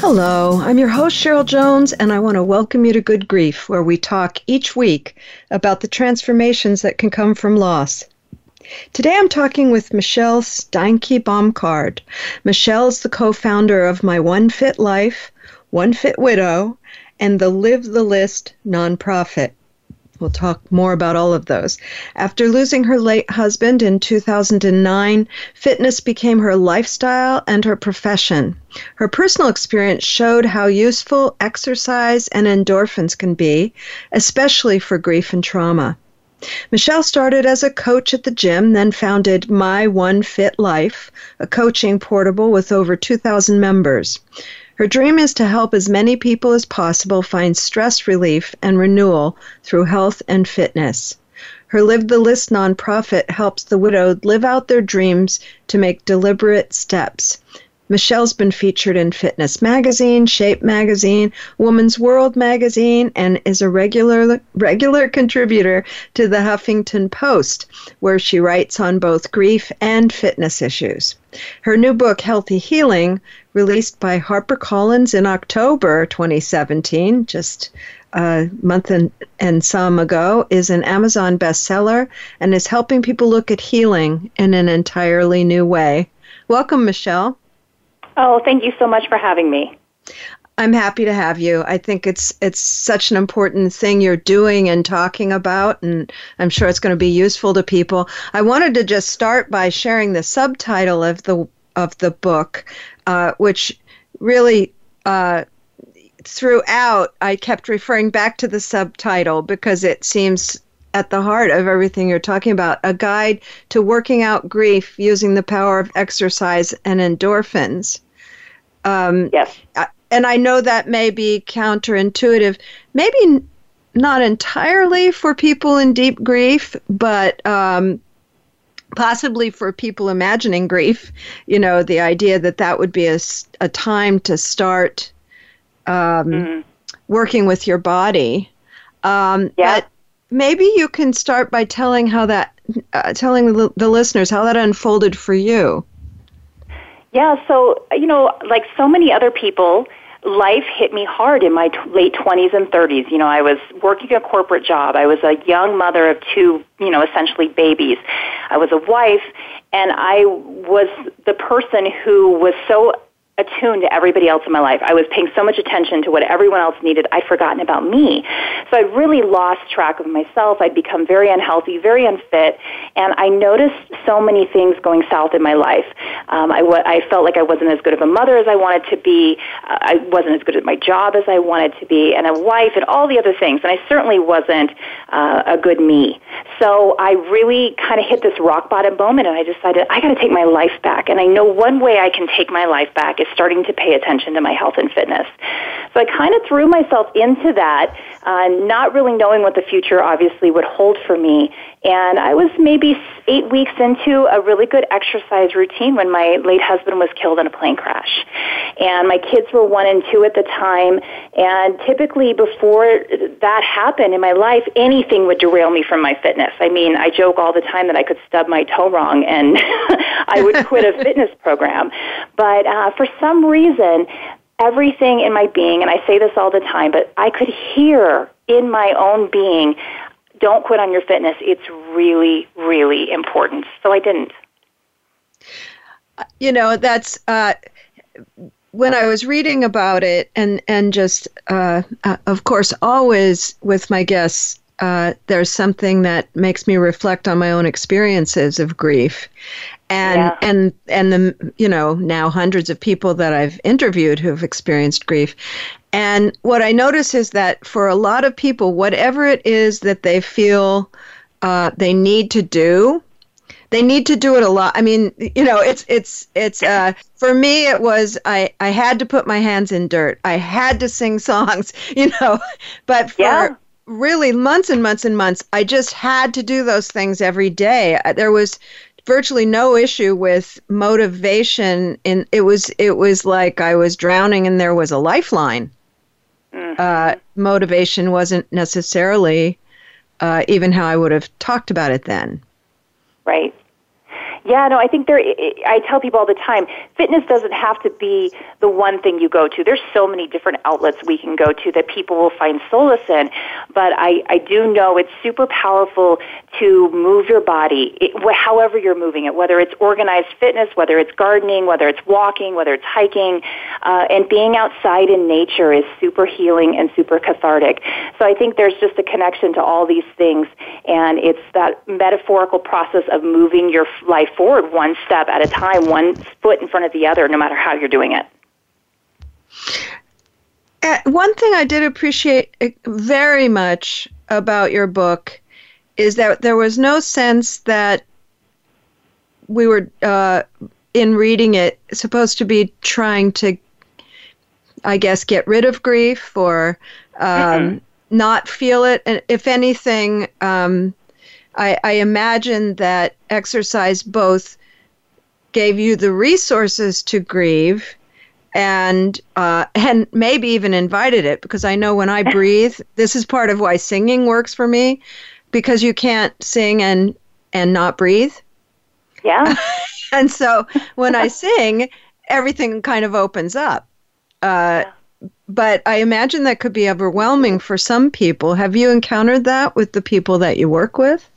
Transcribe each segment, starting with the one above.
Hello, I'm your host, Cheryl Jones, and I want to welcome you to Good Grief, where we talk each week about the transformations that can come from loss. Today I'm talking with Michelle Steinke Baumgard. Michelle is the co founder of My One Fit Life, One Fit Widow, and the Live the List nonprofit. We'll talk more about all of those. After losing her late husband in 2009, fitness became her lifestyle and her profession. Her personal experience showed how useful exercise and endorphins can be, especially for grief and trauma. Michelle started as a coach at the gym, then founded My One Fit Life, a coaching portable with over 2,000 members. Her dream is to help as many people as possible find stress relief and renewal through health and fitness. Her Live the List nonprofit helps the widowed live out their dreams to make deliberate steps. Michelle's been featured in Fitness Magazine, Shape Magazine, Woman's World Magazine, and is a regular regular contributor to the Huffington Post, where she writes on both grief and fitness issues. Her new book, Healthy Healing, released by HarperCollins in October 2017, just a month and, and some ago, is an Amazon bestseller and is helping people look at healing in an entirely new way. Welcome, Michelle. Oh, thank you so much for having me. I'm happy to have you. I think it's it's such an important thing you're doing and talking about, and I'm sure it's going to be useful to people. I wanted to just start by sharing the subtitle of the of the book, uh, which really uh, throughout I kept referring back to the subtitle because it seems at the heart of everything you're talking about a guide to working out grief using the power of exercise and endorphins. Um, yes. And I know that may be counterintuitive, maybe not entirely for people in deep grief, but um, possibly for people imagining grief. You know, the idea that that would be a, a time to start um, mm-hmm. working with your body. Um, yeah. maybe you can start by telling how that, uh, telling the, the listeners how that unfolded for you. Yeah, so, you know, like so many other people, life hit me hard in my t- late 20s and 30s. You know, I was working a corporate job. I was a young mother of two, you know, essentially babies. I was a wife, and I was the person who was so attuned to everybody else in my life. I was paying so much attention to what everyone else needed, I'd forgotten about me. So I really lost track of myself. I'd become very unhealthy, very unfit, and I noticed so many things going south in my life. Um, I, w- I felt like I wasn't as good of a mother as I wanted to be. Uh, I wasn't as good at my job as I wanted to be, and a wife, and all the other things. And I certainly wasn't uh, a good me. So I really kind of hit this rock bottom moment, and I decided I got to take my life back. And I know one way I can take my life back is starting to pay attention to my health and fitness. So I kind of threw myself into that, uh, not really knowing what the future obviously would hold for me. And I was maybe eight weeks into a really good exercise routine when my late husband was killed in a plane crash. And my kids were one and two at the time. And typically before that happened in my life, anything would derail me from my fitness. I mean, I joke all the time that I could stub my toe wrong and I would quit a fitness program. But uh, for some reason, everything in my being, and I say this all the time, but I could hear in my own being, don't quit on your fitness. It's really, really important. So I didn't. You know, that's uh, when I was reading about it, and and just uh, uh, of course, always with my guests, uh, there's something that makes me reflect on my own experiences of grief, and yeah. and and the you know now hundreds of people that I've interviewed who have experienced grief, and what I notice is that for a lot of people, whatever it is that they feel uh, they need to do, they need to do it a lot. I mean, you know, it's it's it's uh for me it was I I had to put my hands in dirt. I had to sing songs, you know. But for yeah. really months and months and months, I just had to do those things every day. There was virtually no issue with motivation and it was it was like I was drowning and there was a lifeline. Mm-hmm. Uh, motivation wasn't necessarily uh, even how I would have talked about it then. Right. Yeah, no, I think there. I tell people all the time, fitness doesn't have to be the one thing you go to. There's so many different outlets we can go to that people will find solace in. But I, I do know it's super powerful to move your body, it, however you're moving it, whether it's organized fitness, whether it's gardening, whether it's walking, whether it's hiking, uh, and being outside in nature is super healing and super cathartic. So I think there's just a connection to all these things, and it's that metaphorical process of moving your life forward one step at a time, one foot in front of the other, no matter how you're doing it. Uh, one thing I did appreciate uh, very much about your book is that there was no sense that we were, uh, in reading it, supposed to be trying to, I guess, get rid of grief or um, mm-hmm. not feel it. And if anything, um, I, I imagine that exercise both gave you the resources to grieve and uh, and maybe even invited it because I know when I breathe, this is part of why singing works for me because you can't sing and and not breathe. Yeah. and so when I sing, everything kind of opens up. Uh, yeah. But I imagine that could be overwhelming for some people. Have you encountered that with the people that you work with?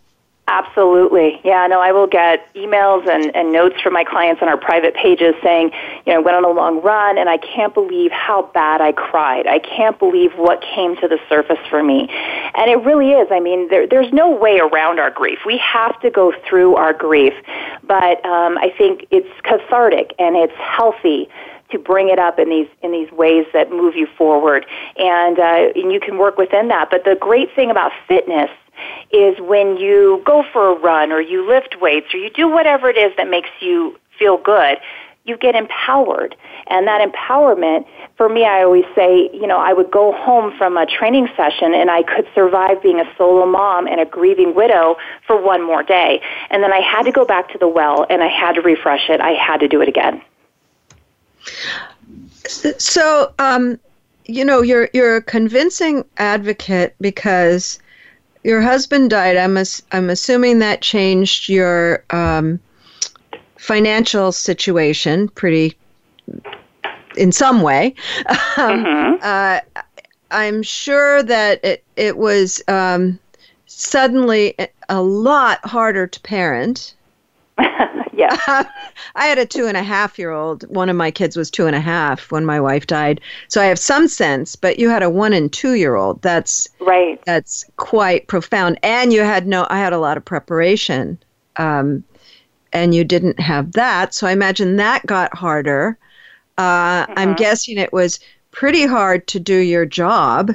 Absolutely. Yeah, no, I will get emails and, and notes from my clients on our private pages saying, you know, I went on a long run and I can't believe how bad I cried. I can't believe what came to the surface for me. And it really is. I mean, there, there's no way around our grief. We have to go through our grief. But um, I think it's cathartic and it's healthy to bring it up in these in these ways that move you forward, and uh, and you can work within that. But the great thing about fitness is when you go for a run or you lift weights or you do whatever it is that makes you feel good, you get empowered. And that empowerment, for me, I always say, you know, I would go home from a training session and I could survive being a solo mom and a grieving widow for one more day. And then I had to go back to the well and I had to refresh it. I had to do it again. So, um, you know, you're you're a convincing advocate because your husband died. I'm as, I'm assuming that changed your um, financial situation pretty in some way. Um, mm-hmm. uh, I'm sure that it it was um, suddenly a lot harder to parent. yeah. I had a two and a half year old. One of my kids was two and a half when my wife died. So I have some sense, but you had a one and two year old. That's right. That's quite profound. And you had no, I had a lot of preparation. Um, and you didn't have that. So I imagine that got harder. Uh, mm-hmm. I'm guessing it was pretty hard to do your job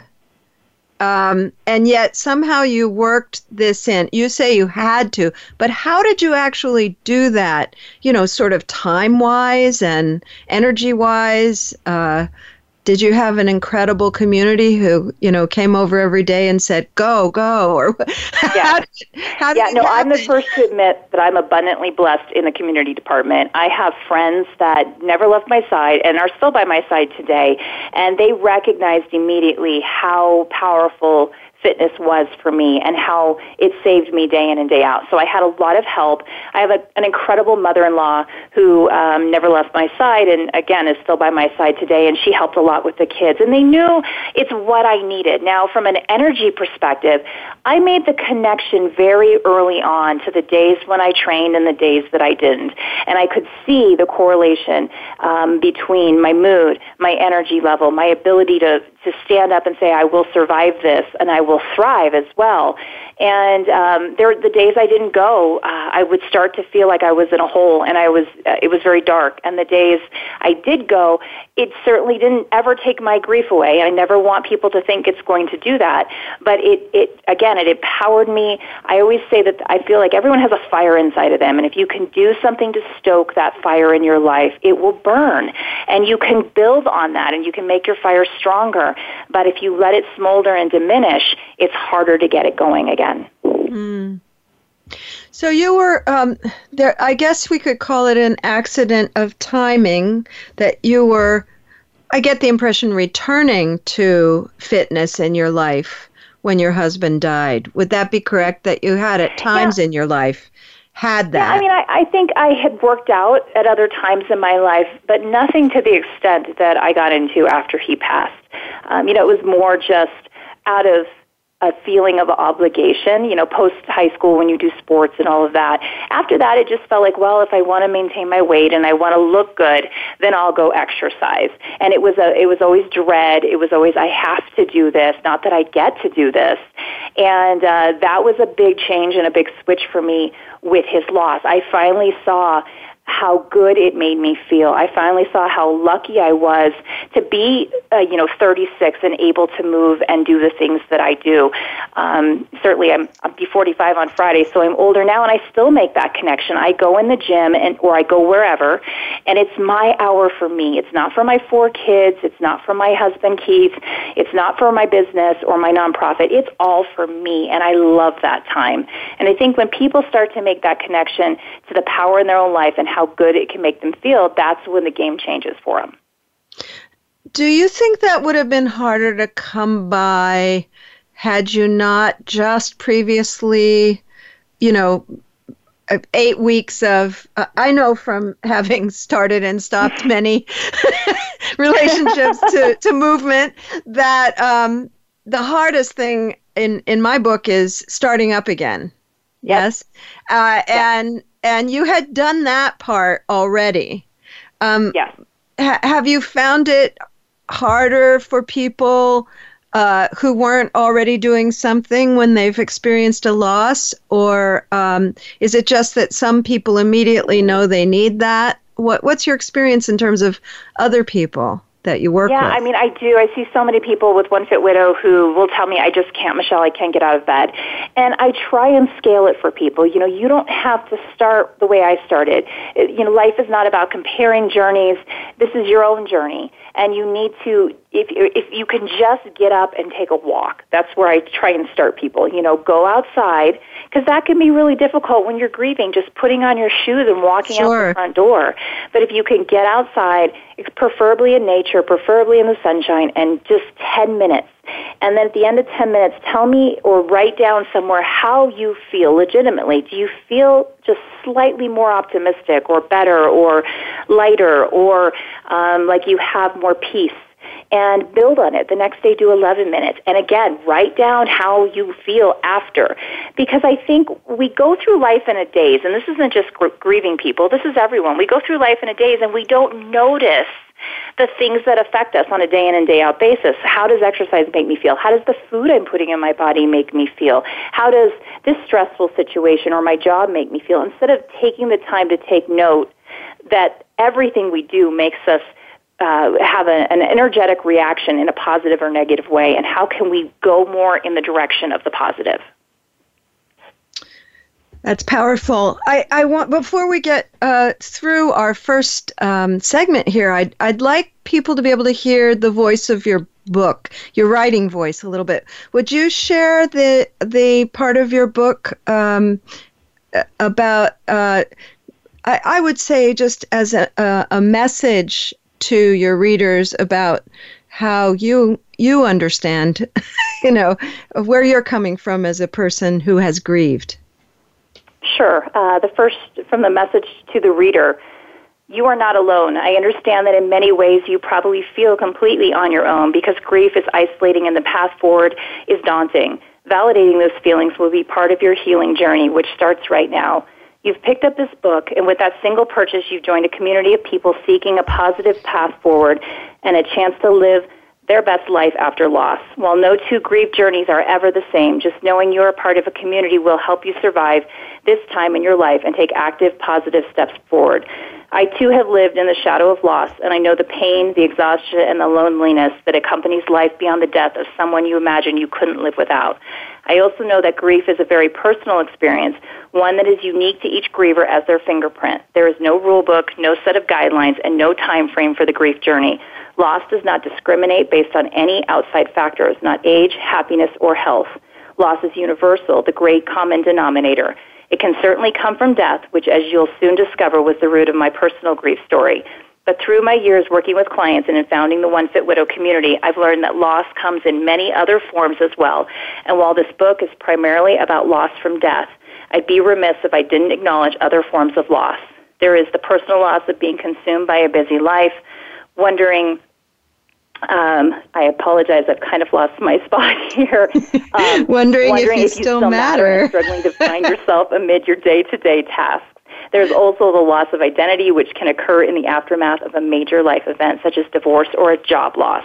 um, and yet somehow you worked this in. You say you had to, but how did you actually do that? You know, sort of time wise and energy wise. Uh, did you have an incredible community who you know came over every day and said go go or yeah. how did, yeah no i'm the first to admit that i'm abundantly blessed in the community department i have friends that never left my side and are still by my side today and they recognized immediately how powerful fitness was for me and how it saved me day in and day out. So I had a lot of help. I have a, an incredible mother-in-law who um, never left my side and again is still by my side today and she helped a lot with the kids and they knew it's what I needed. Now from an energy perspective, I made the connection very early on to the days when I trained and the days that I didn't. And I could see the correlation um, between my mood, my energy level, my ability to, to stand up and say, I will survive this and I will thrive as well. And um, there, the days I didn't go, uh, I would start to feel like I was in a hole, and I was. Uh, it was very dark. And the days I did go, it certainly didn't ever take my grief away. I never want people to think it's going to do that, but it, it again, it empowered me. I always say that I feel like everyone has a fire inside of them, and if you can do something to stoke that fire in your life, it will burn, and you can build on that, and you can make your fire stronger. But if you let it smolder and diminish, it's harder to get it going again again. Mm. So you were um, there. I guess we could call it an accident of timing that you were. I get the impression returning to fitness in your life when your husband died. Would that be correct? That you had at times yeah. in your life had that. Yeah, I mean, I, I think I had worked out at other times in my life, but nothing to the extent that I got into after he passed. Um, you know, it was more just out of a feeling of obligation, you know, post high school when you do sports and all of that. After that, it just felt like, well, if I want to maintain my weight and I want to look good, then I'll go exercise. And it was a, it was always dread. It was always, I have to do this, not that I get to do this. And uh, that was a big change and a big switch for me with his loss. I finally saw how good it made me feel. I finally saw how lucky I was to be, uh, you know, 36 and able to move and do the things that I do. Um, certainly, I'm I'll be 45 on Friday, so I'm older now, and I still make that connection. I go in the gym and or I go wherever, and it's my hour for me. It's not for my four kids. It's not for my husband Keith. It's not for my business or my nonprofit. It's all for me, and I love that time. And I think when people start to make that connection to the power in their own life and how good it can make them feel, that's when the game changes for them. Do you think that would have been harder to come by had you not just previously, you know, eight weeks of uh, i know from having started and stopped many relationships to, to movement that um, the hardest thing in in my book is starting up again. Yes? Uh, and and you had done that part already. Um, yes. Ha- have you found it harder for people uh, who weren't already doing something when they've experienced a loss, or um, is it just that some people immediately know they need that? What What's your experience in terms of other people? That you work yeah, with. Yeah, I mean, I do. I see so many people with One Fit Widow who will tell me, I just can't, Michelle, I can't get out of bed. And I try and scale it for people. You know, you don't have to start the way I started. It, you know, life is not about comparing journeys. This is your own journey. And you need to, if, if you can just get up and take a walk, that's where I try and start people. You know, go outside, because that can be really difficult when you're grieving, just putting on your shoes and walking sure. out the front door. But if you can get outside, preferably in nature, preferably in the sunshine, and just 10 minutes. And then at the end of 10 minutes, tell me or write down somewhere how you feel legitimately. Do you feel just slightly more optimistic or better or lighter or um, like you have more peace? And build on it. The next day, do 11 minutes. And again, write down how you feel after. Because I think we go through life in a daze, and this isn't just gr- grieving people, this is everyone. We go through life in a daze and we don't notice the things that affect us on a day in and day out basis. How does exercise make me feel? How does the food I'm putting in my body make me feel? How does this stressful situation or my job make me feel? Instead of taking the time to take note that everything we do makes us uh, have a, an energetic reaction in a positive or negative way, and how can we go more in the direction of the positive? That's powerful. I, I want before we get uh, through our first um, segment here, I'd I'd like people to be able to hear the voice of your book, your writing voice, a little bit. Would you share the the part of your book um, about? Uh, I, I would say just as a, a, a message to your readers about how you you understand, you know, where you're coming from as a person who has grieved. Sure. Uh, the first from the message to the reader. You are not alone. I understand that in many ways you probably feel completely on your own because grief is isolating and the path forward is daunting. Validating those feelings will be part of your healing journey, which starts right now. You've picked up this book, and with that single purchase, you've joined a community of people seeking a positive path forward and a chance to live their best life after loss. While no two grief journeys are ever the same, just knowing you're a part of a community will help you survive this time in your life and take active, positive steps forward. I too have lived in the shadow of loss, and I know the pain, the exhaustion, and the loneliness that accompanies life beyond the death of someone you imagine you couldn't live without. I also know that grief is a very personal experience, one that is unique to each griever as their fingerprint. There is no rule book, no set of guidelines, and no time frame for the grief journey. Loss does not discriminate based on any outside factors, not age, happiness, or health. Loss is universal, the great common denominator. It can certainly come from death, which, as you'll soon discover, was the root of my personal grief story. But through my years working with clients and in founding the One Fit Widow community, I've learned that loss comes in many other forms as well. And while this book is primarily about loss from death, I'd be remiss if I didn't acknowledge other forms of loss. There is the personal loss of being consumed by a busy life, wondering um, I apologize. I've kind of lost my spot here. Um, wondering, wondering, if you, if you still, still, matter. matter struggling to find yourself amid your day-to-day tasks. There's also the loss of identity, which can occur in the aftermath of a major life event, such as divorce or a job loss.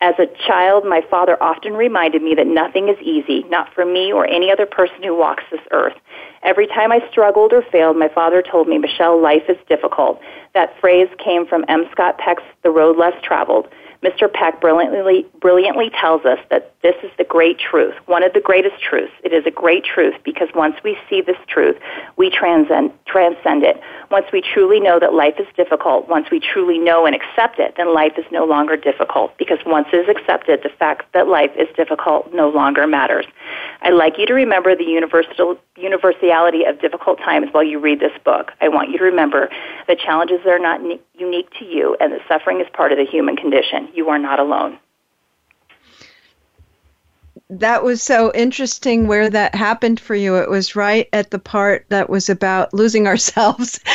As a child, my father often reminded me that nothing is easy, not for me or any other person who walks this earth. Every time I struggled or failed, my father told me, Michelle, life is difficult. That phrase came from M. Scott Peck's The Road Less Traveled. Mr. Peck brilliantly, brilliantly tells us that this is the great truth, one of the greatest truths. It is a great truth because once we see this truth, we transcend, transcend it. Once we truly know that life is difficult, once we truly know and accept it, then life is no longer difficult because once it is accepted, the fact that life is difficult no longer matters. I'd like you to remember the universal, universality of difficult times while you read this book. I want you to remember that challenges are not unique to you and that suffering is part of the human condition. You are not alone that was so interesting where that happened for you. It was right at the part that was about losing ourselves.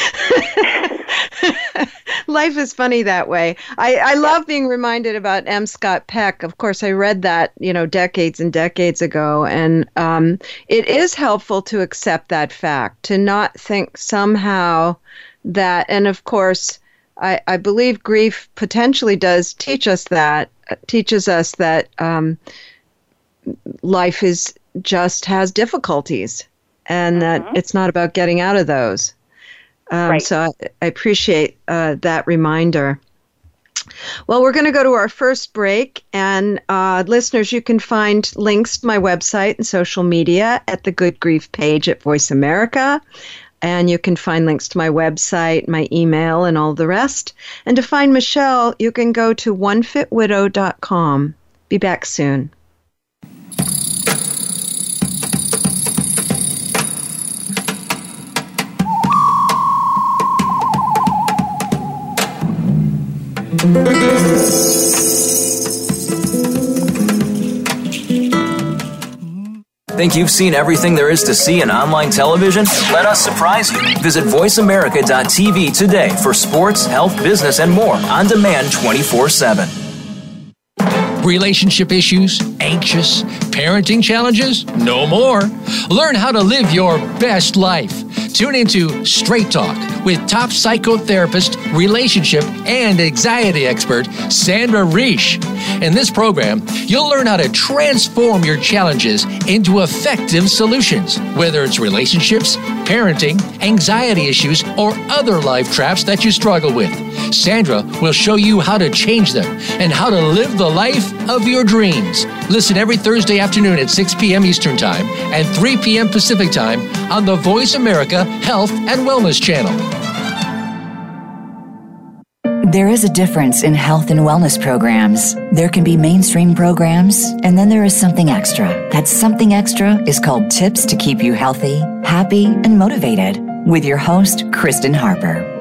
Life is funny that way. I, I love being reminded about M. Scott Peck. Of course, I read that, you know, decades and decades ago. And um, it is helpful to accept that fact, to not think somehow that, and of course, I, I believe grief potentially does teach us that, teaches us that. Um, life is just has difficulties and mm-hmm. that it's not about getting out of those. Um, right. So I, I appreciate uh, that reminder. Well, we're going to go to our first break. And uh, listeners, you can find links to my website and social media at the Good Grief page at Voice America. And you can find links to my website, my email, and all the rest. And to find Michelle, you can go to onefitwidow.com. Be back soon. Think you've seen everything there is to see in online television? Let us surprise you. Visit VoiceAmerica.tv today for sports, health, business, and more on demand 24 7. Relationship issues? Anxious? Parenting challenges? No more. Learn how to live your best life. Tune into Straight Talk with top psychotherapist, relationship, and anxiety expert Sandra Reish. In this program, you'll learn how to transform your challenges into effective solutions, whether it's relationships, parenting, anxiety issues, or other life traps that you struggle with. Sandra will show you how to change them and how to live the life of your dreams. Listen every Thursday afternoon at 6 p.m. Eastern Time and 3 p.m. Pacific Time on the Voice America Health and Wellness Channel. There is a difference in health and wellness programs. There can be mainstream programs, and then there is something extra. That something extra is called Tips to Keep You Healthy, Happy, and Motivated with your host, Kristen Harper.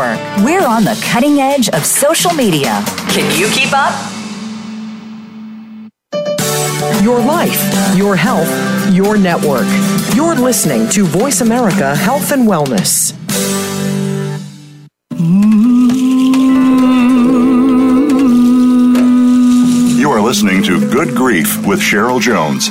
We're on the cutting edge of social media. Can you keep up? Your life, your health, your network. You're listening to Voice America Health and Wellness. You are listening to Good Grief with Cheryl Jones.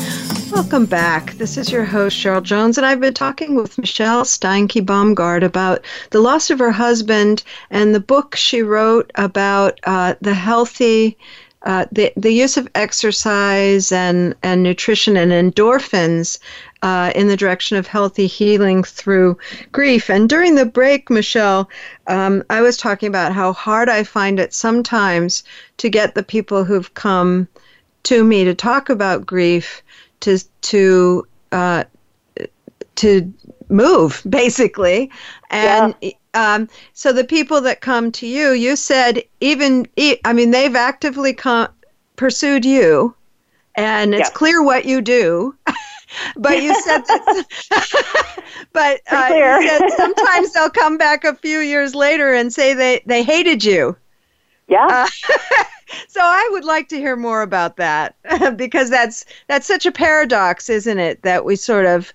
Welcome back. This is your host, Cheryl Jones, and I've been talking with Michelle Steinke Baumgard about the loss of her husband and the book she wrote about uh, the healthy. Uh, the the use of exercise and, and nutrition and endorphins uh, in the direction of healthy healing through grief. And during the break, Michelle, um, I was talking about how hard I find it sometimes to get the people who've come to me to talk about grief to to uh, to move basically. And yeah. um, so the people that come to you you said even i mean they've actively com- pursued you. And it's yeah. clear what you do. But you said that but uh, you said sometimes they'll come back a few years later and say they, they hated you. Yeah. Uh, so I would like to hear more about that because that's that's such a paradox, isn't it? That we sort of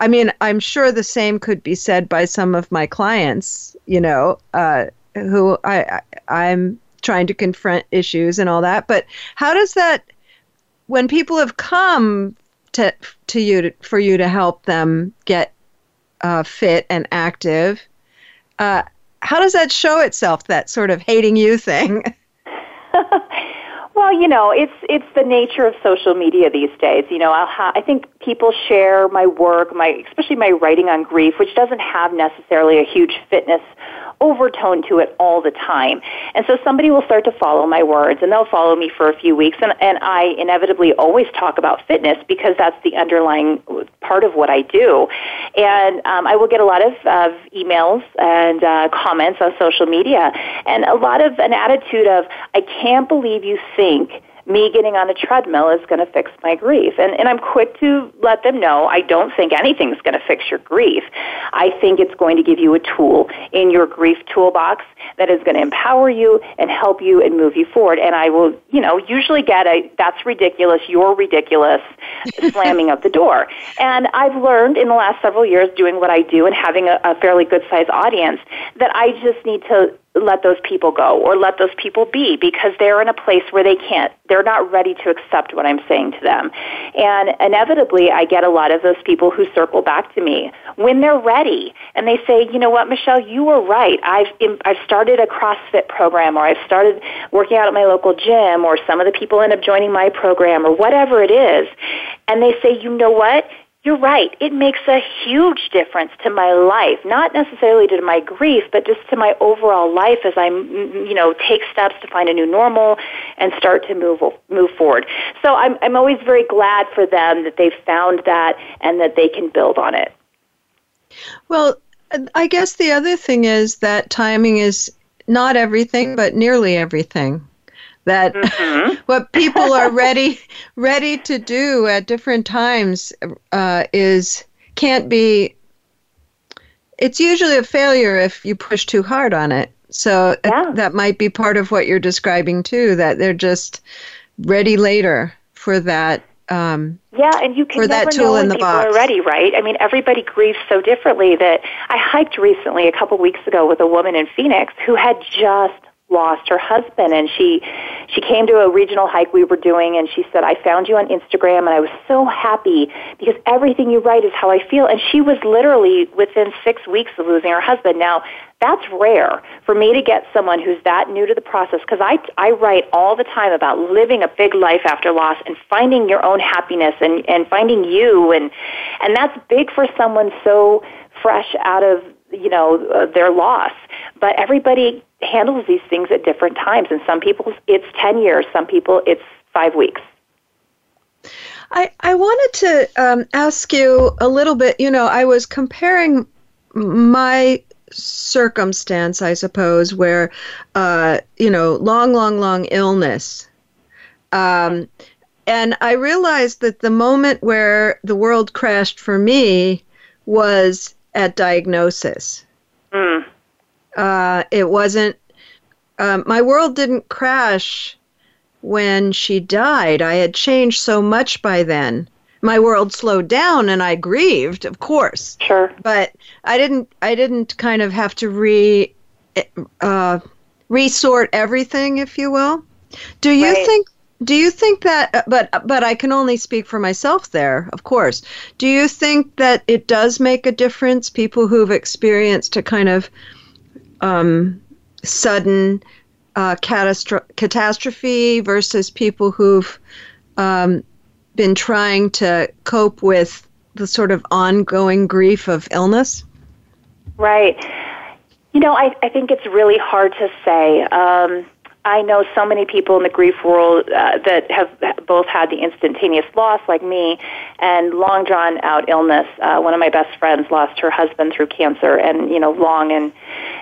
I mean, I'm sure the same could be said by some of my clients, you know, uh, who I, I I'm trying to confront issues and all that. But how does that when people have come to to you to, for you to help them get uh, fit and active? Uh, how does that show itself? That sort of hating you thing. well, you know, it's it's the nature of social media these days. You know, ha- i think people share my work, my especially my writing on grief, which doesn't have necessarily a huge fitness overtone to it all the time. And so somebody will start to follow my words and they'll follow me for a few weeks. And, and I inevitably always talk about fitness because that's the underlying part of what I do. And um, I will get a lot of, of emails and uh, comments on social media and a lot of an attitude of, I can't believe you think me getting on a treadmill is going to fix my grief. And, and I'm quick to let them know I don't think anything's going to fix your grief. I think it's going to give you a tool in your grief toolbox that is going to empower you and help you and move you forward. And I will, you know, usually get a that's ridiculous, you're ridiculous slamming of the door. And I've learned in the last several years doing what I do and having a, a fairly good sized audience that I just need to let those people go or let those people be because they're in a place where they can't they're not ready to accept what i'm saying to them. And inevitably i get a lot of those people who circle back to me when they're ready and they say you know what michelle you were right. I've i've started a crossfit program or i've started working out at my local gym or some of the people end up joining my program or whatever it is. And they say you know what you're right. It makes a huge difference to my life, not necessarily to my grief, but just to my overall life as I, you know, take steps to find a new normal and start to move move forward. So I'm I'm always very glad for them that they've found that and that they can build on it. Well, I guess the other thing is that timing is not everything, but nearly everything that mm-hmm. what people are ready ready to do at different times uh, is can't be it's usually a failure if you push too hard on it so yeah. that might be part of what you're describing too that they're just ready later for that um, yeah, and you can never know when people box. are ready, right? I mean, everybody grieves so differently that I hiked recently a couple weeks ago with a woman in Phoenix who had just lost her husband and she she came to a regional hike we were doing and she said I found you on Instagram and I was so happy because everything you write is how I feel. And she was literally within 6 weeks of losing her husband. Now that's rare for me to get someone who's that new to the process because I, I write all the time about living a big life after loss and finding your own happiness and, and finding you. And and that's big for someone so fresh out of you know uh, their loss. But everybody handles these things at different times and some people it's 10 years some people it's 5 weeks I, I wanted to um, ask you a little bit. You know, I was comparing my circumstance, I suppose, where, uh, you know, long, long, long illness. Um, and I realized that the moment where the world crashed for me was at diagnosis. Mm. Uh, it wasn't, um, my world didn't crash when she died. I had changed so much by then my world slowed down and I grieved, of course. Sure. But I didn't I didn't kind of have to re uh, resort everything, if you will. Do you right. think do you think that but but I can only speak for myself there, of course. Do you think that it does make a difference people who've experienced a kind of um, sudden uh, catastro- catastrophe versus people who've um, been trying to cope with the sort of ongoing grief of illness? Right. You know, I, I think it's really hard to say. Um, I know so many people in the grief world uh, that have both had the instantaneous loss, like me, and long drawn out illness. Uh, one of my best friends lost her husband through cancer, and you know, long and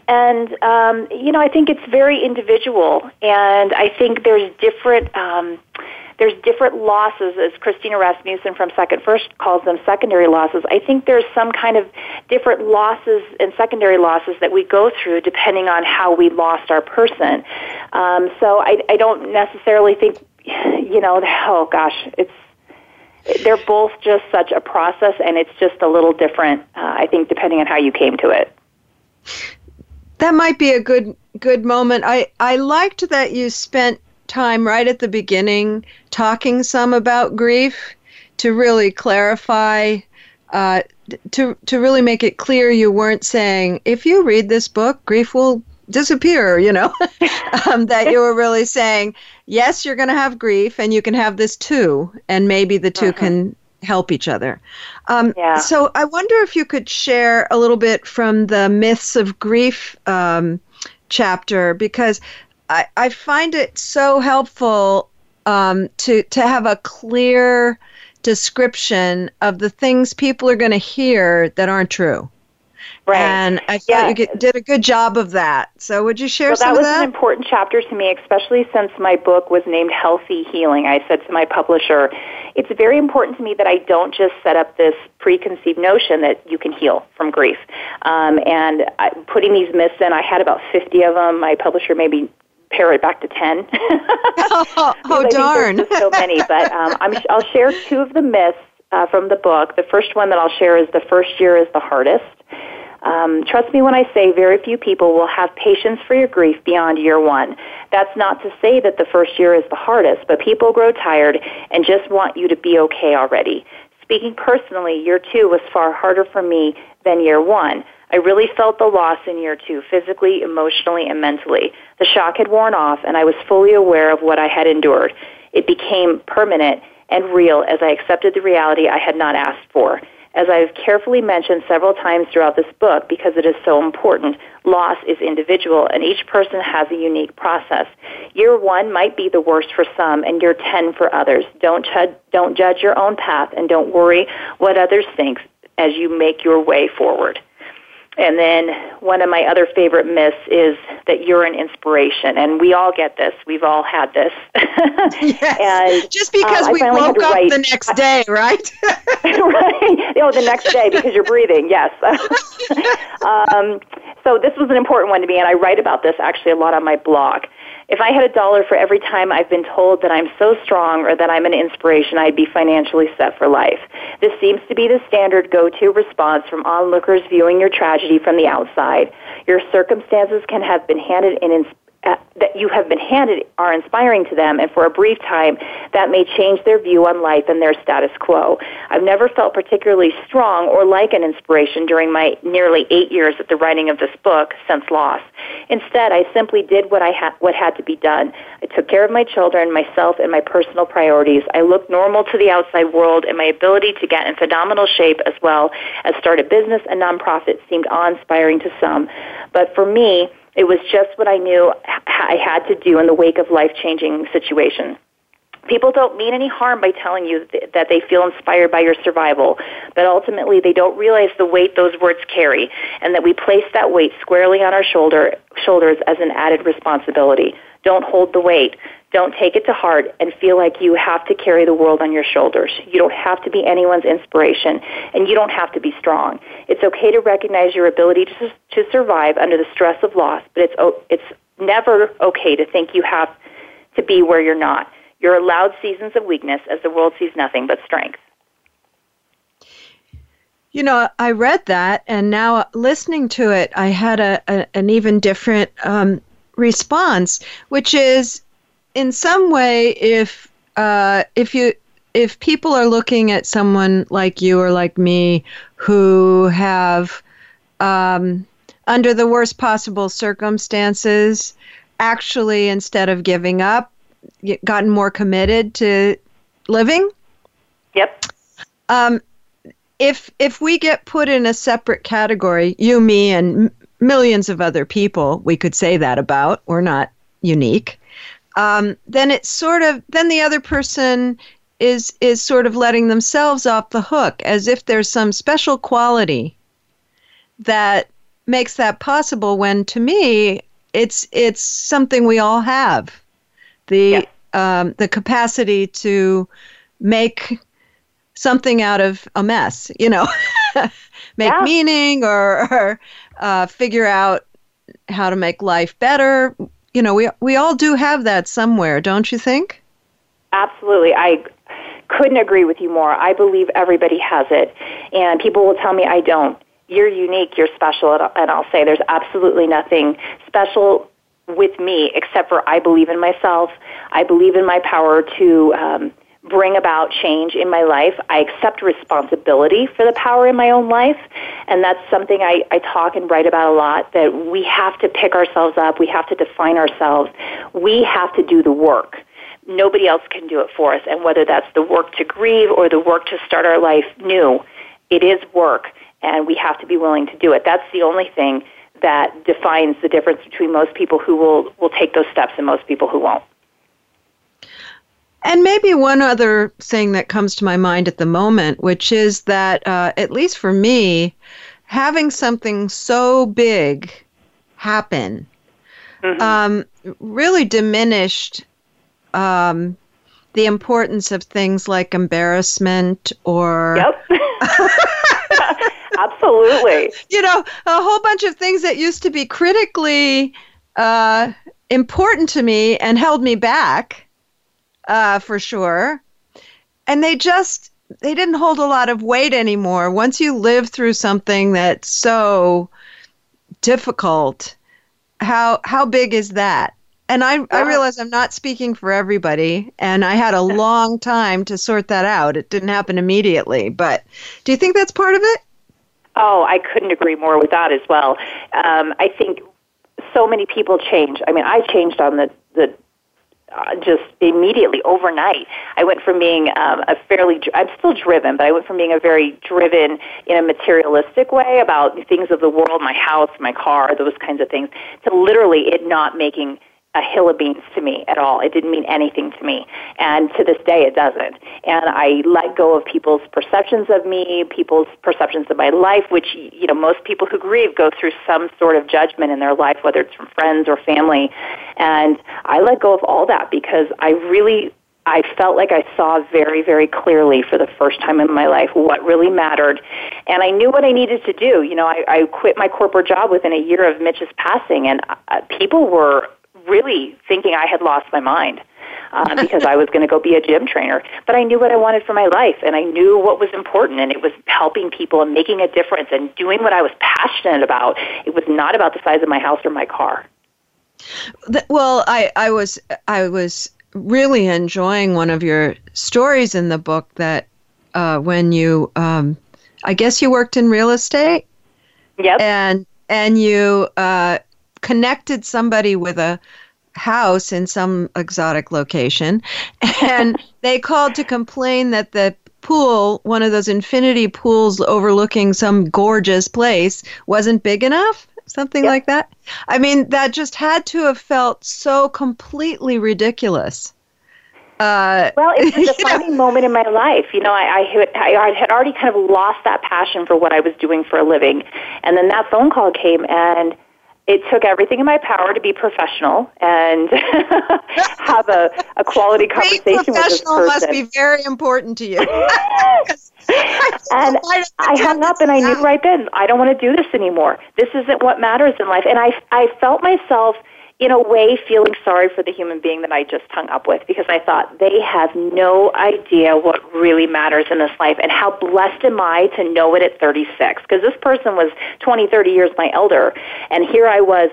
and um, you know, I think it's very individual, and I think there's different. Um, there's different losses, as Christina Rasmussen from Second First calls them secondary losses. I think there's some kind of different losses and secondary losses that we go through depending on how we lost our person. Um, so I, I don't necessarily think, you know, oh gosh, it's they're both just such a process, and it's just a little different. Uh, I think depending on how you came to it. That might be a good good moment. I I liked that you spent time right at the beginning talking some about grief to really clarify uh, to to really make it clear you weren't saying if you read this book grief will disappear you know um, that you were really saying yes you're going to have grief and you can have this too and maybe the 2 uh-huh. can help each other um, yeah. so i wonder if you could share a little bit from the myths of grief um, chapter because I, I find it so helpful um, to to have a clear description of the things people are going to hear that aren't true. Right. And I thought yeah. you did a good job of that. So would you share well, some that of that? That was an important chapter to me, especially since my book was named Healthy Healing. I said to my publisher, it's very important to me that I don't just set up this preconceived notion that you can heal from grief. Um, and I, putting these myths in, I had about 50 of them. My publisher maybe pare it back to 10. oh, oh darn. so many, but um, I'm, I'll share two of the myths uh, from the book. The first one that I'll share is the first year is the hardest. Um, trust me when I say very few people will have patience for your grief beyond year one. That's not to say that the first year is the hardest, but people grow tired and just want you to be okay already. Speaking personally, year two was far harder for me than year one. I really felt the loss in year two, physically, emotionally, and mentally. The shock had worn off, and I was fully aware of what I had endured. It became permanent and real as I accepted the reality I had not asked for. As I've carefully mentioned several times throughout this book, because it is so important, loss is individual and each person has a unique process. Year one might be the worst for some and year 10 for others. Don't, ch- don't judge your own path and don't worry what others think as you make your way forward. And then one of my other favorite myths is that you're an inspiration, and we all get this. We've all had this. yes. and just because uh, we woke up write, the next day, right? right. Oh, the next day because you're breathing. Yes. um, so this was an important one to me, and I write about this actually a lot on my blog. If I had a dollar for every time I've been told that I'm so strong or that I'm an inspiration, I'd be financially set for life. This seems to be the standard go-to response from onlookers viewing your tragedy from the outside. Your circumstances can have been handed in Uh, that you have been handed are inspiring to them, and for a brief time, that may change their view on life and their status quo. I've never felt particularly strong or like an inspiration during my nearly eight years at the writing of this book, Since Loss. Instead, I simply did what I ha- what had to be done. I took care of my children, myself, and my personal priorities. I looked normal to the outside world, and my ability to get in phenomenal shape as well as start a business and nonprofit seemed awe-inspiring to some. But for me, it was just what I knew I had to do in the wake of life changing situation. People don't mean any harm by telling you that they feel inspired by your survival, but ultimately they don't realize the weight those words carry and that we place that weight squarely on our shoulder, shoulders as an added responsibility. Don't hold the weight. Don't take it to heart and feel like you have to carry the world on your shoulders. You don't have to be anyone's inspiration, and you don't have to be strong. It's okay to recognize your ability to, to survive under the stress of loss, but it's, it's never okay to think you have to be where you're not. You're allowed seasons of weakness as the world sees nothing but strength. You know, I read that, and now listening to it, I had a, a an even different um, response, which is in some way, if uh, if you if people are looking at someone like you or like me who have um, under the worst possible circumstances actually instead of giving up gotten more committed to living. Yep. Um, if if we get put in a separate category you me and m- millions of other people we could say that about we're not unique um, then it's sort of then the other person is is sort of letting themselves off the hook as if there's some special quality that makes that possible when to me it's it's something we all have the yeah. um, the capacity to make something out of a mess you know make yeah. meaning or, or uh, figure out how to make life better you know, we we all do have that somewhere, don't you think? Absolutely. I couldn't agree with you more. I believe everybody has it, and people will tell me I don't. You're unique, you're special, and I'll say there's absolutely nothing special with me except for I believe in myself. I believe in my power to um, bring about change in my life. I accept responsibility for the power in my own life. And that's something I, I talk and write about a lot that we have to pick ourselves up. We have to define ourselves. We have to do the work. Nobody else can do it for us. And whether that's the work to grieve or the work to start our life new, it is work. And we have to be willing to do it. That's the only thing that defines the difference between most people who will, will take those steps and most people who won't. And maybe one other thing that comes to my mind at the moment, which is that, uh, at least for me, having something so big happen mm-hmm. um, really diminished um, the importance of things like embarrassment or. Yep. Absolutely. You know, a whole bunch of things that used to be critically uh, important to me and held me back uh, for sure. And they just they didn't hold a lot of weight anymore. Once you live through something that's so difficult, how how big is that? And I, I realize I'm not speaking for everybody, and I had a long time to sort that out. It didn't happen immediately, but do you think that's part of it? Oh, I couldn't agree more with that as well. Um, I think so many people change. I mean, I changed on the the uh, just immediately overnight. I went from being um, a fairly, I'm still driven, but I went from being a very driven in a materialistic way about things of the world, my house, my car, those kinds of things, to literally it not making a hill of beans to me at all. It didn't mean anything to me. And to this day, it doesn't. And I let go of people's perceptions of me, people's perceptions of my life, which, you know, most people who grieve go through some sort of judgment in their life, whether it's from friends or family. And I let go of all that because I really I felt like I saw very, very clearly for the first time in my life what really mattered. And I knew what I needed to do. You know, I, I quit my corporate job within a year of Mitch's passing, and uh, people were really thinking I had lost my mind. Uh, because I was going to go be a gym trainer. But I knew what I wanted for my life, and I knew what was important, and it was helping people and making a difference and doing what I was passionate about. It was not about the size of my house or my car. Well, I, I was I was really enjoying one of your stories in the book that uh, when you um, I guess you worked in real estate. Yep. And and you uh, connected somebody with a house in some exotic location, and they called to complain that the pool, one of those infinity pools overlooking some gorgeous place, wasn't big enough. Something Yep. like that. I mean, that just had to have felt so completely ridiculous. Uh, Well, it was a defining moment in my life. You know, I, I, had, I had already kind of lost that passion for what I was doing for a living. And then that phone call came, and it took everything in my power to be professional and have a, a quality being conversation with this professional person. must be very important to you. and I hung up and I knew right then, I don't want to do this anymore. This isn't what matters in life. And I, I felt myself, in a way, feeling sorry for the human being that I just hung up with because I thought they have no idea what really matters in this life and how blessed am I to know it at 36. Because this person was 20, 30 years my elder. And here I was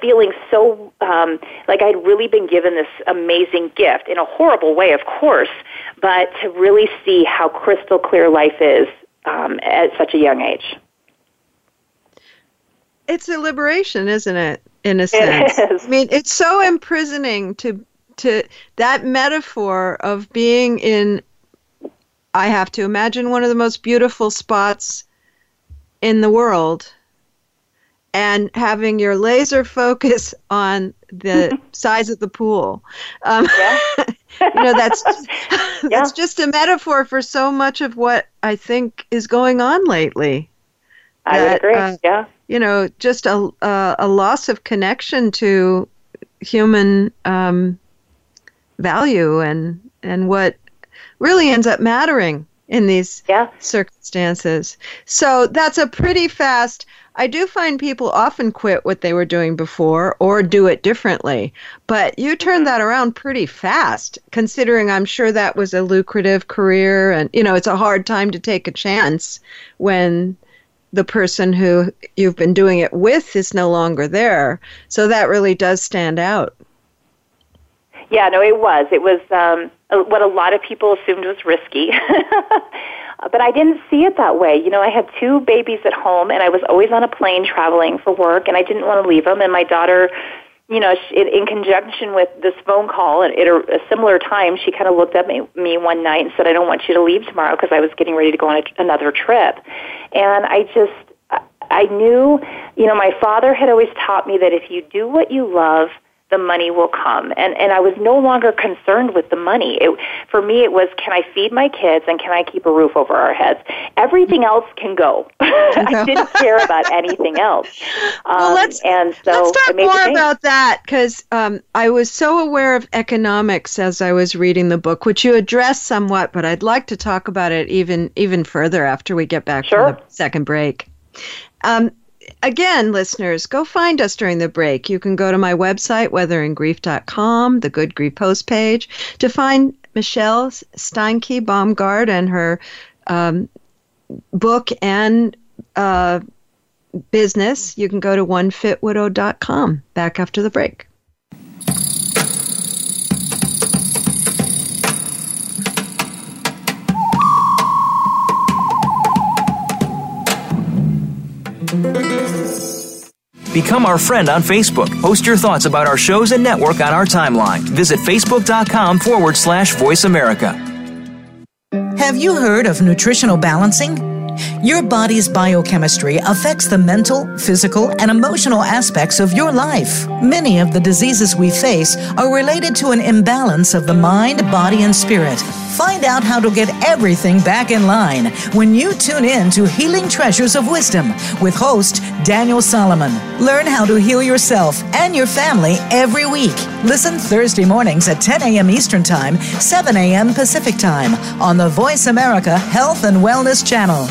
feeling so um, like I'd really been given this amazing gift in a horrible way, of course, but to really see how crystal clear life is um, at such a young age. it's a liberation, isn't it? In a sense. I mean, it's so imprisoning to to that metaphor of being in. I have to imagine one of the most beautiful spots in the world, and having your laser focus on the size of the pool. Um, Yeah. you know, that's Yeah. that's just a metaphor for so much of what I think is going on lately I that, agree. uh, yeah. You know, just a a, a loss of connection to human um, value and and what really ends up mattering in these Yeah. circumstances. So that's a pretty fast. I do find people often quit what they were doing before or do it differently, but you turned that around pretty fast, considering I'm sure that was a lucrative career, and you know it's a hard time to take a chance when the person who you've been doing it with is no longer there. So that really does stand out. Yeah, no, it was. It was um, what a lot of people assumed was risky. but I didn't see it that way. You know, I had two babies at home, and I was always on a plane traveling for work, and I didn't want to leave them. And my daughter, you know, she, in conjunction with this phone call at, at a, a similar time, she kind of looked at me, me one night and said, "I don't want you to leave tomorrow because I was getting ready to go on a, another trip." And I just, I- I knew, you know, my father had always taught me that if you do what you love the money will come. And and I was no longer concerned with the money. It, for me, it was can I feed my kids and can I keep a roof over our heads? Everything else can go. I didn't care about anything else. Um, well, let's and so let's talk more about that because um, I was so aware of economics as I was reading the book, which you addressed somewhat, but I'd like to talk about it even even further after we get back Sure. from the second break. Um, again, listeners, go find us during the break. You can go to my website, weatheringgrief.com, the Good Grief post page, to find Michelle Steinke Baumgard and her um, book and uh, business. You can go to onefitwidow.com. Back after the break. Become our friend on Facebook. Post your thoughts about our shows and network on our timeline. Visit facebook.com forward slash voice America. Have you heard of nutritional balancing? Your body's biochemistry affects the mental, physical, and emotional aspects of your life. Many of the diseases we face are related to an imbalance of the mind, body, and spirit. Find out how to get everything back in line when you tune in to Healing Treasures of Wisdom with host Daniel Solomon. Learn how to heal yourself and your family every week. Listen Thursday mornings at 10 a.m. Eastern Time, 7 a.m. Pacific Time on the Voice America Health and Wellness Channel.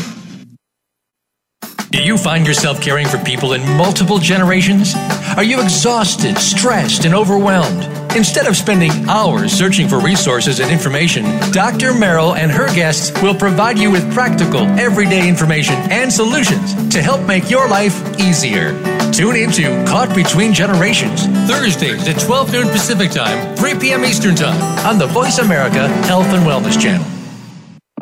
Do you find yourself caring for people in multiple generations? Are you exhausted, stressed, and overwhelmed? Instead of spending hours searching for resources and information, Dr. Merrill and her guests will provide you with practical, everyday information and solutions to help make your life easier. Tune into Caught Between Generations, Thursdays at 12 noon Pacific Time, 3 p.m. Eastern Time on the Voice America Health and Wellness Channel.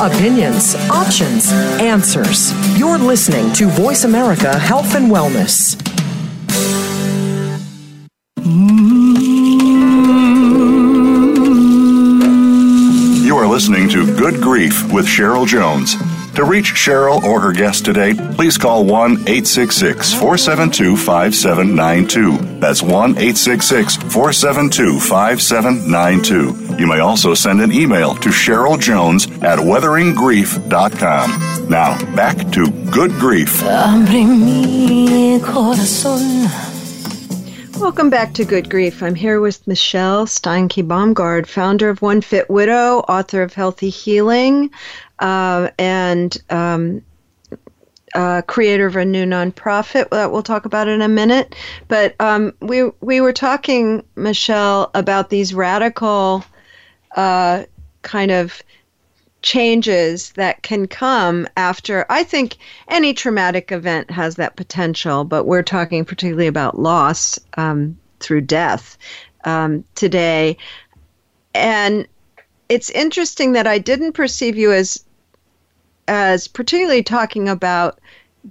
Opinions, options, answers. You're listening to Voice America Health and Wellness. You are listening to Good Grief with Cheryl Jones. To reach Cheryl or her guest today, please call 1 866 472 5792. That's 1 866 472 5792. You may also send an email to Cheryl Jones at weatheringgrief.com. Now, back to Good Grief. Welcome back to Good Grief. I'm here with Michelle Steinke Baumgard, founder of One Fit Widow, author of Healthy Healing, uh, and um, uh, creator of a new nonprofit that we'll talk about in a minute. But um, we we were talking, Michelle, about these radical uh, kind of changes that can come after I think any traumatic event has that potential, but we're talking particularly about loss um, through death um, today. And it's interesting that I didn't perceive you as as particularly talking about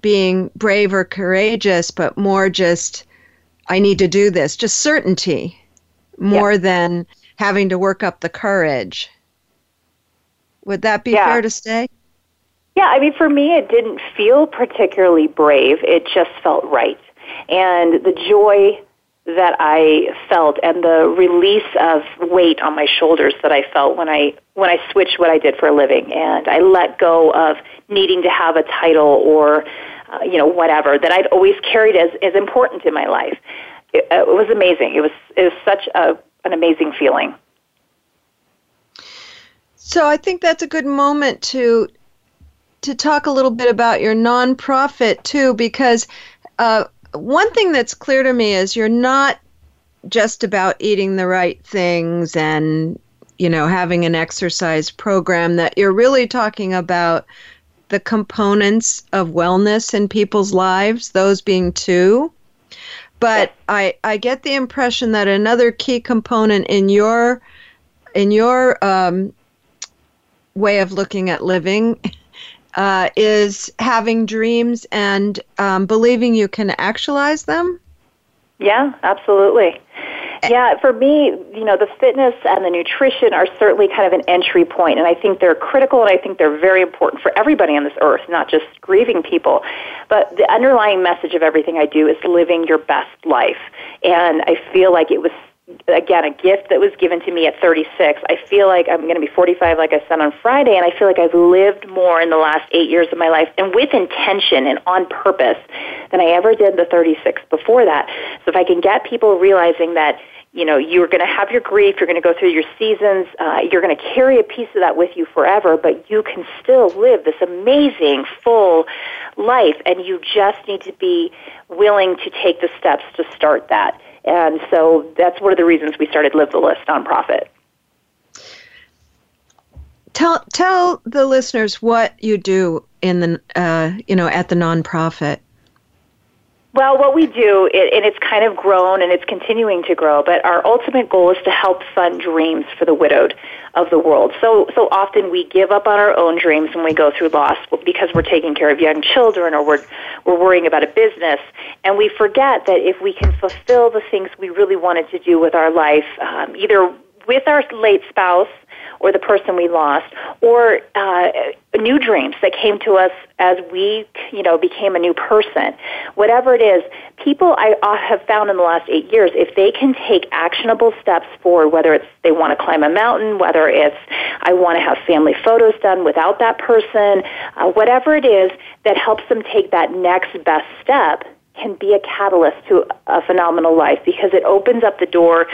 being brave or courageous, but more just I need to do this, just certainty more yeah. than having to work up the courage. Would that be yeah. fair to say? Yeah, I mean, for me, it didn't feel particularly brave. It just felt right. And the joy that I felt and the release of weight on my shoulders that I felt when I when I switched what I did for a living and I let go of needing to have a title or uh, you know whatever that I'd always carried as as important in my life. It, uh, it was amazing. It was it was such a an amazing feeling. So I think that's a good moment to to talk a little bit about your nonprofit too, because uh, one thing that's clear to me is you're not just about eating the right things and you know having an exercise program that you're really talking about the components of wellness in people's lives those being two. But i i get the impression that another key component in your in your um, way of looking at living uh, is having dreams and um, believing you can actualize them? Yeah, absolutely. Yeah, for me, you know, the fitness and the nutrition are certainly kind of an entry point, and I think they're critical and I think they're very important for everybody on this earth, not just grieving people. But the underlying message of everything I do is living your best life. And I feel like it was again a gift that was given to me at 36 i feel like i'm going to be 45 like i said on friday and i feel like i've lived more in the last eight years of my life and with intention and on purpose than i ever did the 36 before that. So if i can get people realizing that you know you're going to have your grief you're going to go through your seasons uh, you're going to carry a piece of that with you forever but you can still live this amazing full life and you just need to be willing to take the steps to start that and so that's one of the reasons we started Live the List nonprofit. Tell tell the listeners what you do in the uh, you know at the nonprofit. Well, what we do, it, and it's kind of grown and it's continuing to grow, but our ultimate goal is to help fund dreams for the widowed of the world. So, so often we give up on our own dreams when we go through loss because we're taking care of young children or we're, we're worrying about a business. And we forget that if we can fulfill the things we really wanted to do with our life, um, either with our late spouse or the person we lost, or uh, new dreams that came to us as we, you know, became a new person. Whatever it is, people I have found in the last eight years, if they can take actionable steps forward, whether it's they want to climb a mountain, whether it's I want to have family photos done without that person, uh, whatever it is that helps them take that next best step can be a catalyst to a phenomenal life because it opens up the door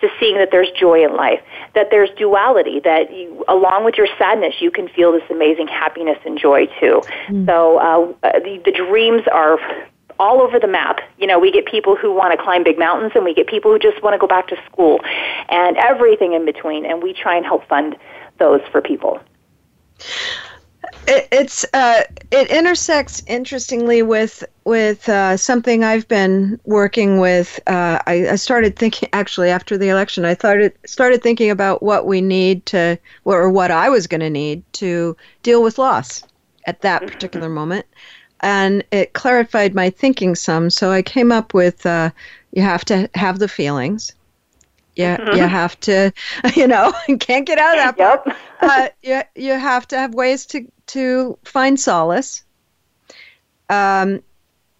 to seeing that there's joy in life, that there's duality, that you, along with your sadness, you can feel this amazing happiness and joy too. Mm. So uh, the, the dreams are all over the map. You know, we get people who want to climb big mountains and we get people who just want to go back to school and everything in between. And we try and help fund those for people. It, it's uh, it intersects interestingly with with uh, something I've been working with. Uh, I, I, started thinking actually after the election. I started started thinking about what we need to, or what I was going to need to deal with loss at that mm-hmm. particular moment, and it clarified my thinking some. So I came up with uh, you have to have the feelings. Yeah, you, mm-hmm. you have to, you know, can't get out of that. Yep. uh, you, you have to have ways to to find solace. Um,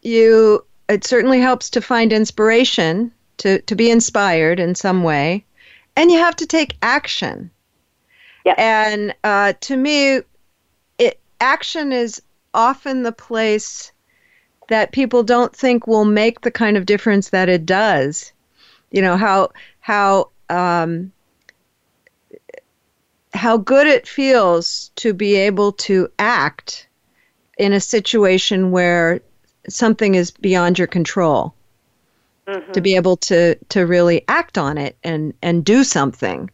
you it certainly helps to find inspiration to to be inspired in some way, and you have to take action. Yeah. And uh, to me, it action is often the place that people don't think will make the kind of difference that it does. You know how how um, how good it feels to be able to act in a situation where something is beyond your control. Mm-hmm. To be able to to really act on it and and do something,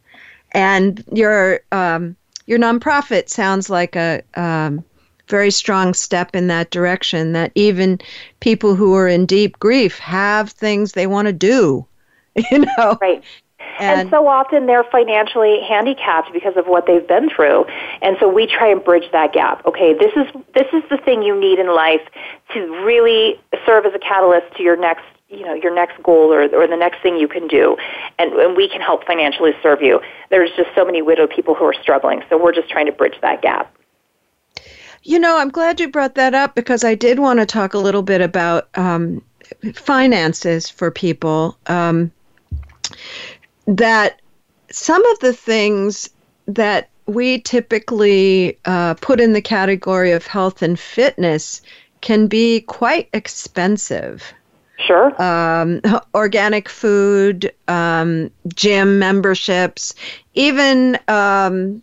and your um, your nonprofit sounds like a um, very strong step in that direction. That even people who are in deep grief have things they want to do, you know, right. And, and, so often they're financially handicapped because of what they've been through. And so we try and bridge that gap. Okay, this is this is the thing you need in life to really serve as a catalyst to your next you know your next goal or, or the next thing you can do. And, and we can help financially serve you. There's just so many widowed people who are struggling. So we're just trying to bridge that gap. You know i'm glad you brought that up because i did want to talk a little bit about um, finances for people. Um, that some of the things that we typically uh, put in the category of health and fitness can be quite expensive. Sure. Um, organic food, um, gym memberships, even, um,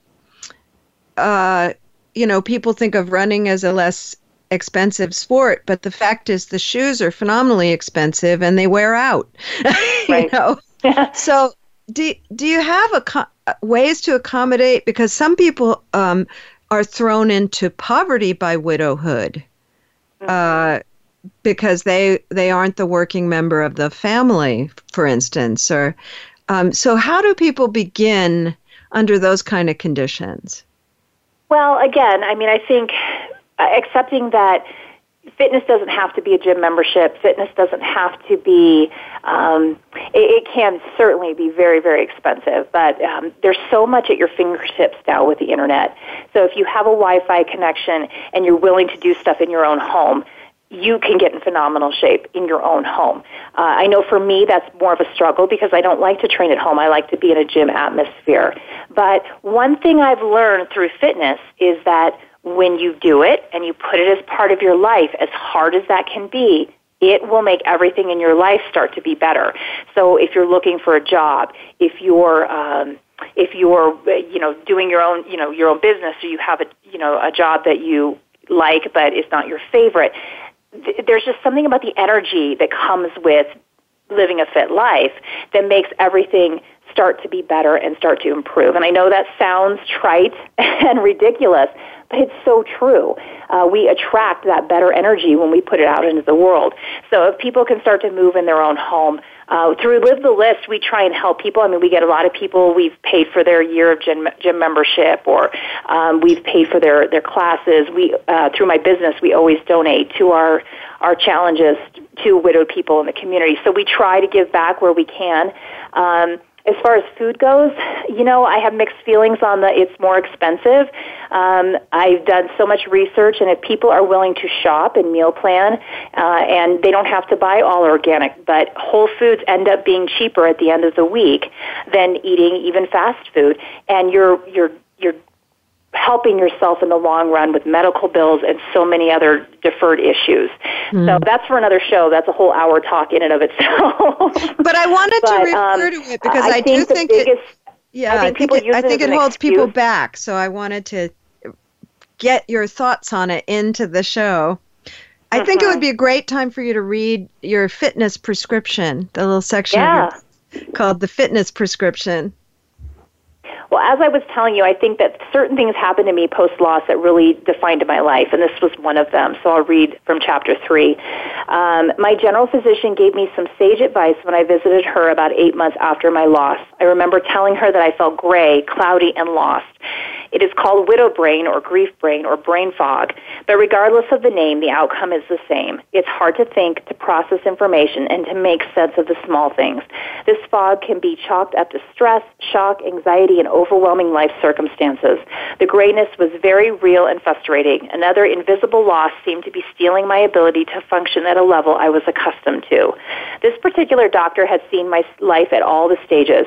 uh, you know, people think of running as a less expensive sport, but the fact is the shoes are phenomenally expensive and they wear out. Right. you know? so do do you have a ways to accommodate because some people um, are thrown into poverty by widowhood mm-hmm. uh, because they they aren't the working member of the family, for instance, or um, so how do people begin under those kind of conditions? Well, again, I mean, I think uh, accepting that fitness doesn't have to be a gym membership. Fitness doesn't have to be. Um, it, it can certainly be very, very expensive, but um, there's so much at your fingertips now with the internet. So if you have a Wi-Fi connection and you're willing to do stuff in your own home, you can get in phenomenal shape in your own home. Uh, I know for me that's more of a struggle because I don't like to train at home. I like to be in a gym atmosphere. But one thing I've learned through fitness is that when you do it and you put it as part of your life, as hard as that can be, it will make everything in your life start to be better. So if you're looking for a job, if you're um, if you're you know doing your own you know your own business, or you have a you know a job that you like but it's not your favorite, th- there's just something about the energy that comes with living a fit life that makes everything start to be better and start to improve. And I know that sounds trite and ridiculous, it's so true. Uh, we attract that better energy when we put it out into the world. So if people can start to move in their own home, uh, through Live the List, we try and help people. I mean, we get a lot of people. We've paid for their year of gym, gym membership, or um, we've paid for their their classes. We uh, through my business, we always donate to our our challenges to widowed people in the community. So we try to give back where we can. Um, as far as food goes, you know, I have mixed feelings on the it's more expensive. Um, I've done so much research, and if people are willing to shop and meal plan, uh, and they don't have to buy all organic, but Whole Foods end up being cheaper at the end of the week than eating even fast food, and you're you're you're helping yourself in the long run with medical bills and so many other deferred issues. Mm. So that's for another show. That's a whole hour talk in and of itself. but I wanted but, to refer um, to it because I, I do think, biggest, it, yeah, I think, I think it, I think it holds excuse. people back. So I wanted to get your thoughts on it into the show. I mm-hmm. think it would mm-hmm. be a great time for you to read your fitness prescription, the little section yeah. called the fitness prescription. Well, as I was telling you, I think that certain things happened to me post loss that really defined my life, and this was one of them. So I'll read from chapter three. Um, my general physician gave me some sage advice when I visited her about eight months after my loss. I remember telling her that I felt gray, cloudy, and lost. It is called widow brain or grief brain or brain fog, but regardless of the name, the outcome is the same. It's hard to think, to process information, and to make sense of the small things. This fog can be chalked up to stress, shock, anxiety, and overwhelming life circumstances. The grayness was very real and frustrating. Another invisible loss seemed to be stealing my ability to function at a level I was accustomed to. This particular doctor had seen my life at all the stages.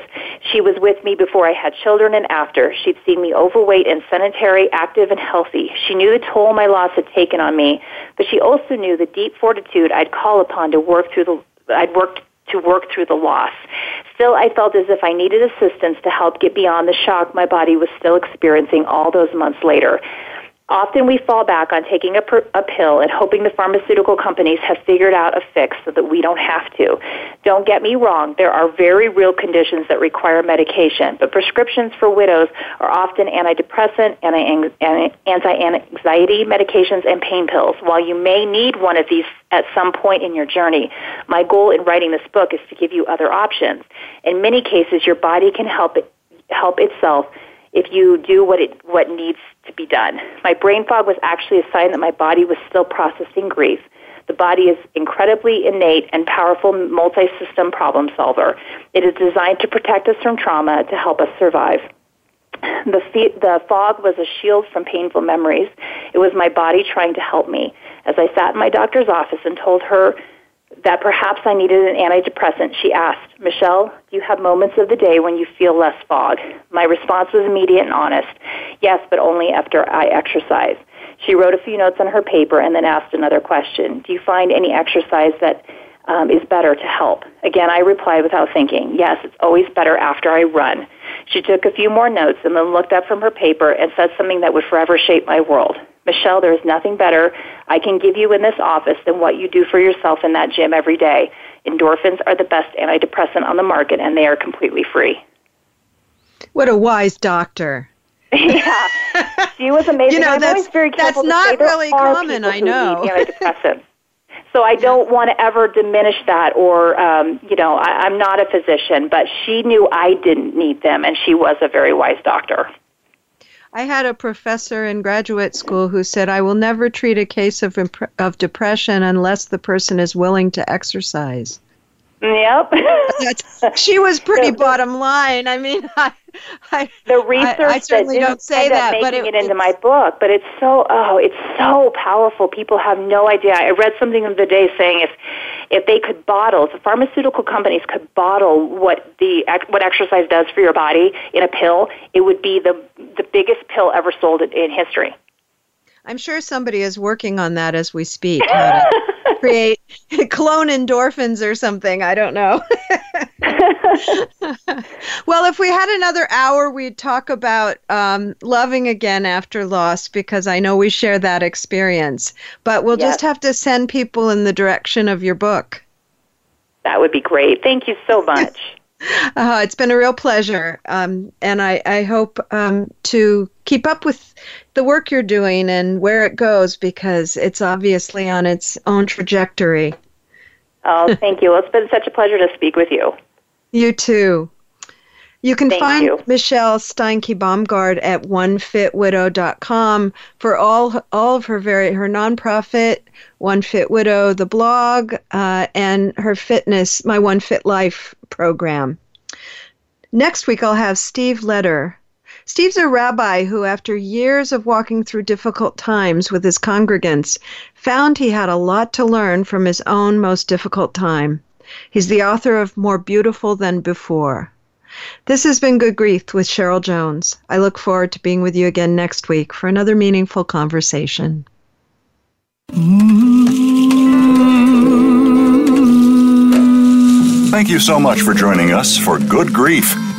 She was with me before I had children and after. She'd seen me overweight and sedentary, active and healthy. She knew the toll my loss had taken on me, but she also knew the deep fortitude I'd call upon to work through the I'd worked to work through the loss. Still, I felt as if I needed assistance to help get beyond the shock my body was still experiencing all those months later. Often we fall back on taking a, per, a pill and hoping the pharmaceutical companies have figured out a fix so that we don't have to. Don't get me wrong, there are very real conditions that require medication, but prescriptions for widows are often antidepressant, anti-anxiety medications, and pain pills. While you may need one of these at some point in your journey, my goal in writing this book is to give you other options. In many cases, your body can help it, help itself if you do what it what needs to be done. My brain fog was actually a sign that my body was still processing grief. The body is incredibly innate and powerful multi-system problem solver. It is designed to protect us from trauma to help us survive. The, the fog was a shield from painful memories. It was my body trying to help me. As I sat in my doctor's office and told her that perhaps I needed an antidepressant, she asked, Michelle, do you have moments of the day when you feel less fog? My response was immediate and honest. Yes, but only after I exercise. She wrote a few notes on her paper and then asked another question. Do you find any exercise that um, is better to help? Again, I replied without thinking, yes, it's always better after I run. She took a few more notes and then looked up from her paper and said something that would forever shape my world. Michelle, there is nothing better I can give you in this office than what you do for yourself in that gym every day. Endorphins are the best antidepressant on the market, and they are completely free. What a wise doctor. yeah, she was amazing. You know, I'm that's, very that's not really common, I know. antidepressants. So I don't want to ever diminish that, or um, you know, I, I'm not a physician, but she knew I didn't need them, and she was a very wise doctor. I had a professor in graduate school who said, I will never treat a case of, imp- of depression unless the person is willing to exercise. Yep. she was pretty bottom line. I mean, I, I the research I, I certainly that don't say that, but it, it into my book. But it's so oh, it's so powerful. People have no idea. I read something the other day saying if if they could bottle, if the pharmaceutical companies could bottle what the what exercise does for your body in a pill, it would be the the biggest pill ever sold in history. I'm sure somebody is working on that as we speak. How to create clone endorphins or something. I don't know. well, if we had another hour, we'd talk about um, loving again after loss because I know we share that experience. But we'll just have to send people in the direction of your book. That would be great. Thank you so much. Uh, it's been a real pleasure. Um, and I, I hope um, to keep up with the work you're doing and where it goes because it's obviously on its own trajectory. Oh, thank you. Well, it's been such a pleasure to speak with you. You too. You can Thank find you. Michelle Steinke Baumgard at onefitwidow.com for all all of her very her nonprofit One Fit Widow, the blog, uh, and her fitness, my One Fit Life program. Next week I'll have Steve Leder. Steve's a rabbi who, after years of walking through difficult times with his congregants, found he had a lot to learn from his own most difficult time. He's the author of More Beautiful Than Before. This has been Good Grief with Cheryl Jones. I look forward to being with you again next week for another meaningful conversation. Thank you so much for joining us for Good Grief.